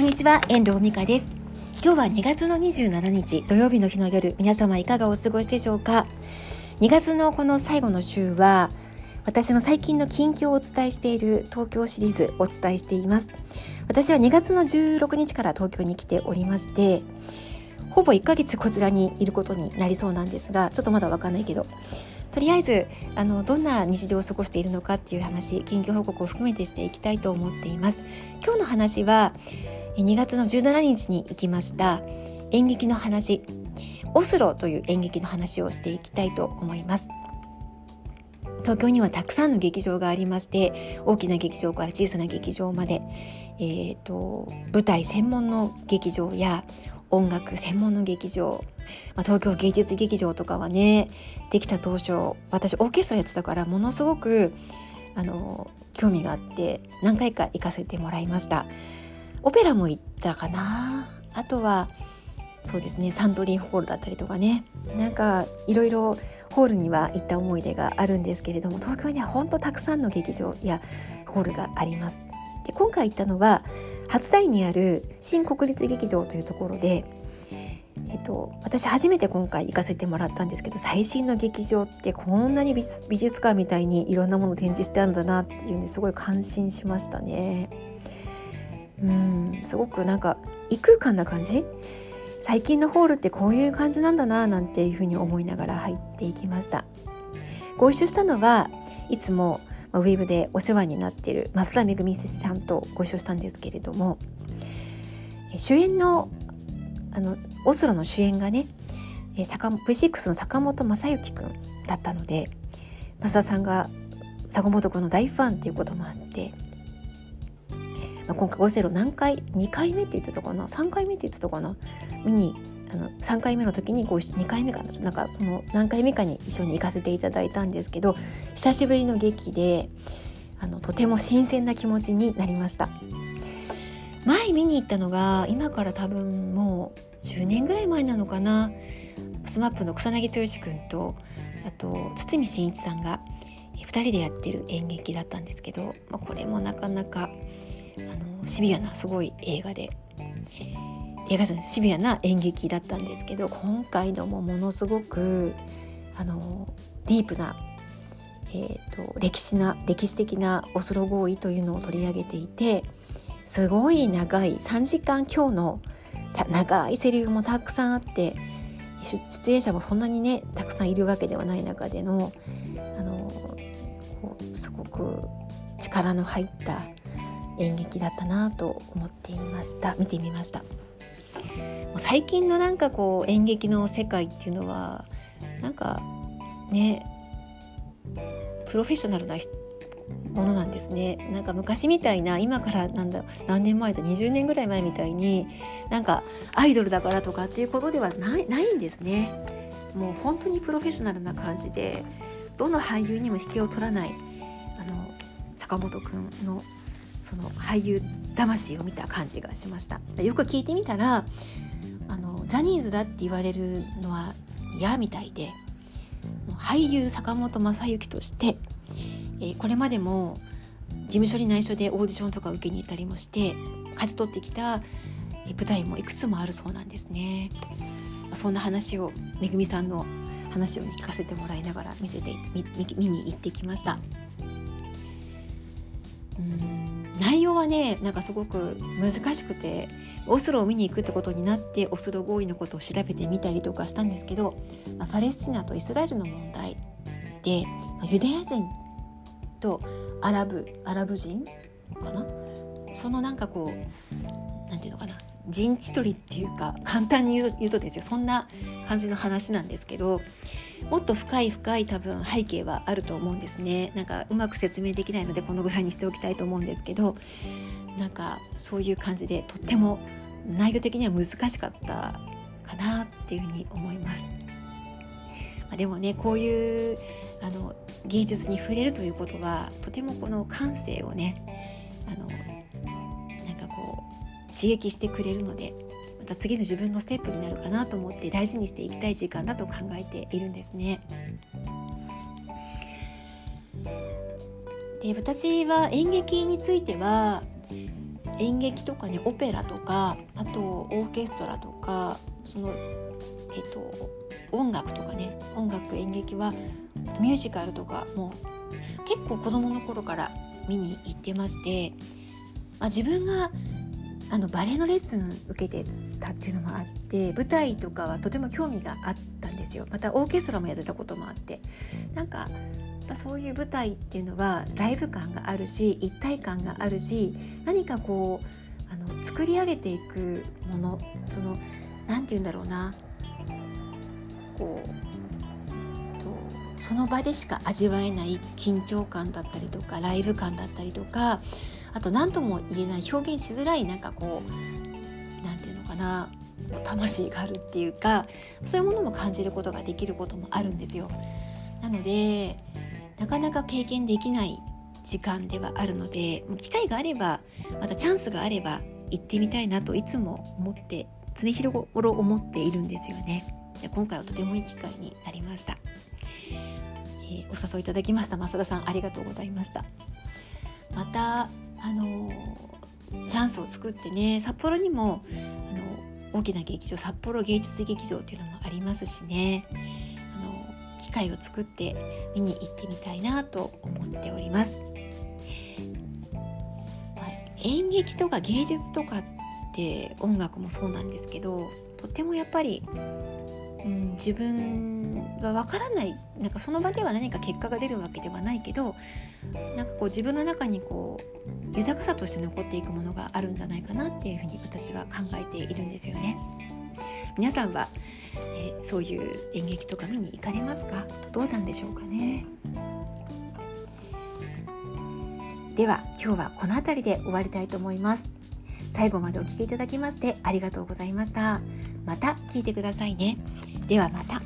こんにちは、遠藤美香です。今日は2月の27日土曜日の日の夜、皆様いかがお過ごしでしょうか？2月のこの最後の週は、私の最近の近況をお伝えしている東京シリーズお伝えしています。私は2月の16日から東京に来ておりまして、ほぼ1ヶ月こちらにいることになりそうなんですが、ちょっとまだわかんないけど、とりあえずあのどんな日常を過ごしているのかっていう話近況報告を含めてしていきたいと思っています今日の話は2月の17日に行きました。演劇の話。オスロという演劇の話をしていきたいと思います。東京にはたくさんの劇場がありまして大きな劇場から小さな劇場まで、えーと、と舞台専門の劇場や音楽専門の劇場、まあ、東京芸術劇場とかはねできた当初私オーケストラやってたからものすごくあの興味があって何回か行かせてもらいました。オペラも行ったかな。あとはそうですねサントリーホールだったりとかね。なんかいろいろホールには行った思い出があるんですけれども東京には本当たくさんの劇場やホールがあります。で今回行ったのは初台にある新国立劇場というところで、えっと、私初めて今回行かせてもらったんですけど最新の劇場ってこんなに美術館みたいにいろんなものを展示してあるんだなっていうのですごい感心しましたね。うんすごくなんか異空間な感じ？最近のホールってこういう感じなんだななんていうふうに思いながら入っていきました。ご一緒したのはいつもウェブでお世話になっている増田めぐみさんとご一緒したんですけれども主演のあのオスロの主演がね V6 の坂本正幸くんだったので増田さんが坂本くんの大ファンっていうこともあって、今回オセロ何回2回目って言ってたかな？3回目って言ってたかな？見にあの3回目の時にご2回目かな？なんかその何回目かに一緒に行かせていただいたんですけど久しぶりの劇であのとても新鮮な気持ちになりました。前見に行ったのが今から多分もう10年ぐらい前なのかな？SMAP の草薙剛君とあと堤真一さんが2人でやってる演劇だったんですけど、まあ、これもなかなかシビアなすごい映画で。映画じゃないシビアな演劇だったんですけど今回のもものすごくあのディープな、えーと、歴史な歴史的なオスロ合意というのを取り上げていてすごい長い3時間今日の長いセリフもたくさんあって出演者もそんなにねたくさんいるわけではない中でのあのすごく力の入った演劇だったなと思っていました。見てみました。最近のなんかこう演劇の世界っていうのはなんかねプロフェッショナルなものなんですね。なんか昔みたいな今からなんだ何年前だ20年ぐらい前みたいになんかアイドルだからとかっていうことではないないんですね。もう本当にプロフェッショナルな感じでどの俳優にも引けを取らないあの坂本くんのその俳優魂を見た感じがしました。よく聞いてみたらあのジャニーズだって言われるのは嫌みたいで俳優坂本昌行として、えー、これまでも事務所に内緒でオーディションとか受けに行ったりもして勝ち取ってきた舞台もいくつもあるそうなんですね。そんな話をめぐみさんの話を聞かせてもらいながら見せて見に行ってきました。うん。内容はねなんかすごく難しくてオスロを見に行くってことになってオスロ合意のことを調べてみたりとかしたんですけど、まあ、パレスチナとイスラエルの問題で、ユダヤ人とアラブアラブ人かな？そのなんかこうなんていうのかな？陣地取りっていうか簡単に言うとですよ。そんな感じの話なんですけどもっと深い深い多分背景はあると思うんですねなんかうまく説明できないのでこのぐらいにしておきたいと思うんですけどなんかそういう感じでとっても内容的には難しかったかなっていうふうに思います。まあ、でもねこういうあの芸術に触れるということはとてもこの感性をねあのなんかこう刺激してくれるのでた次の自分のステップになるかなと思って大事にしていきたい時間だと考えているんですね。で私は演劇については、演劇とかねオペラとかあとオーケストラとかそのえっと音楽とかね音楽演劇はミュージカルとかも結構子どもの頃から見に行ってまして、まあ、自分があのバレエのレッスン受けてたっていうのもあって舞台とかはとても興味があったんですよ。またオーケストラもやってたこともあって。なんかそういう舞台っていうのはライブ感があるし一体感があるし何かこうあの作り上げていくものその何て言うんだろうな。こうとその場でしか味わえない緊張感だったりとかライブ感だったりとかあと何とも言えない表現しづらいなんかこうかな魂があるっていうかそういうものも感じることができることもあるんですよ。なのでなかなか経験できない時間ではあるので機会があればまたチャンスがあれば行ってみたいなといつも思って常日頃思っているんですよね。今回はとてもいい機会になりました。えー、お誘いいただきました増田さんありがとうございました。またあのチャンスを作ってね札幌にも大きな劇場札幌芸術劇場っていうのもありますしねあの機会を作って見に行ってみたいなと思っております。演劇とか芸術とかって音楽もそうなんですけどとてもやっぱり、うん、自分は分からないなんかその場では何か結果が出るわけではないけどなんかこう自分の中にこう豊かさとして残っていくものがあるんじゃないかなっていうふうに私は考えているんですよね。皆さんは、えー、そういう演劇とか見に行かれますか？どうなんでしょうかね？では今日はこの辺りで終わりたいと思います。最後までお聴きいただきましてありがとうございました。また聞いてくださいね。ではまた。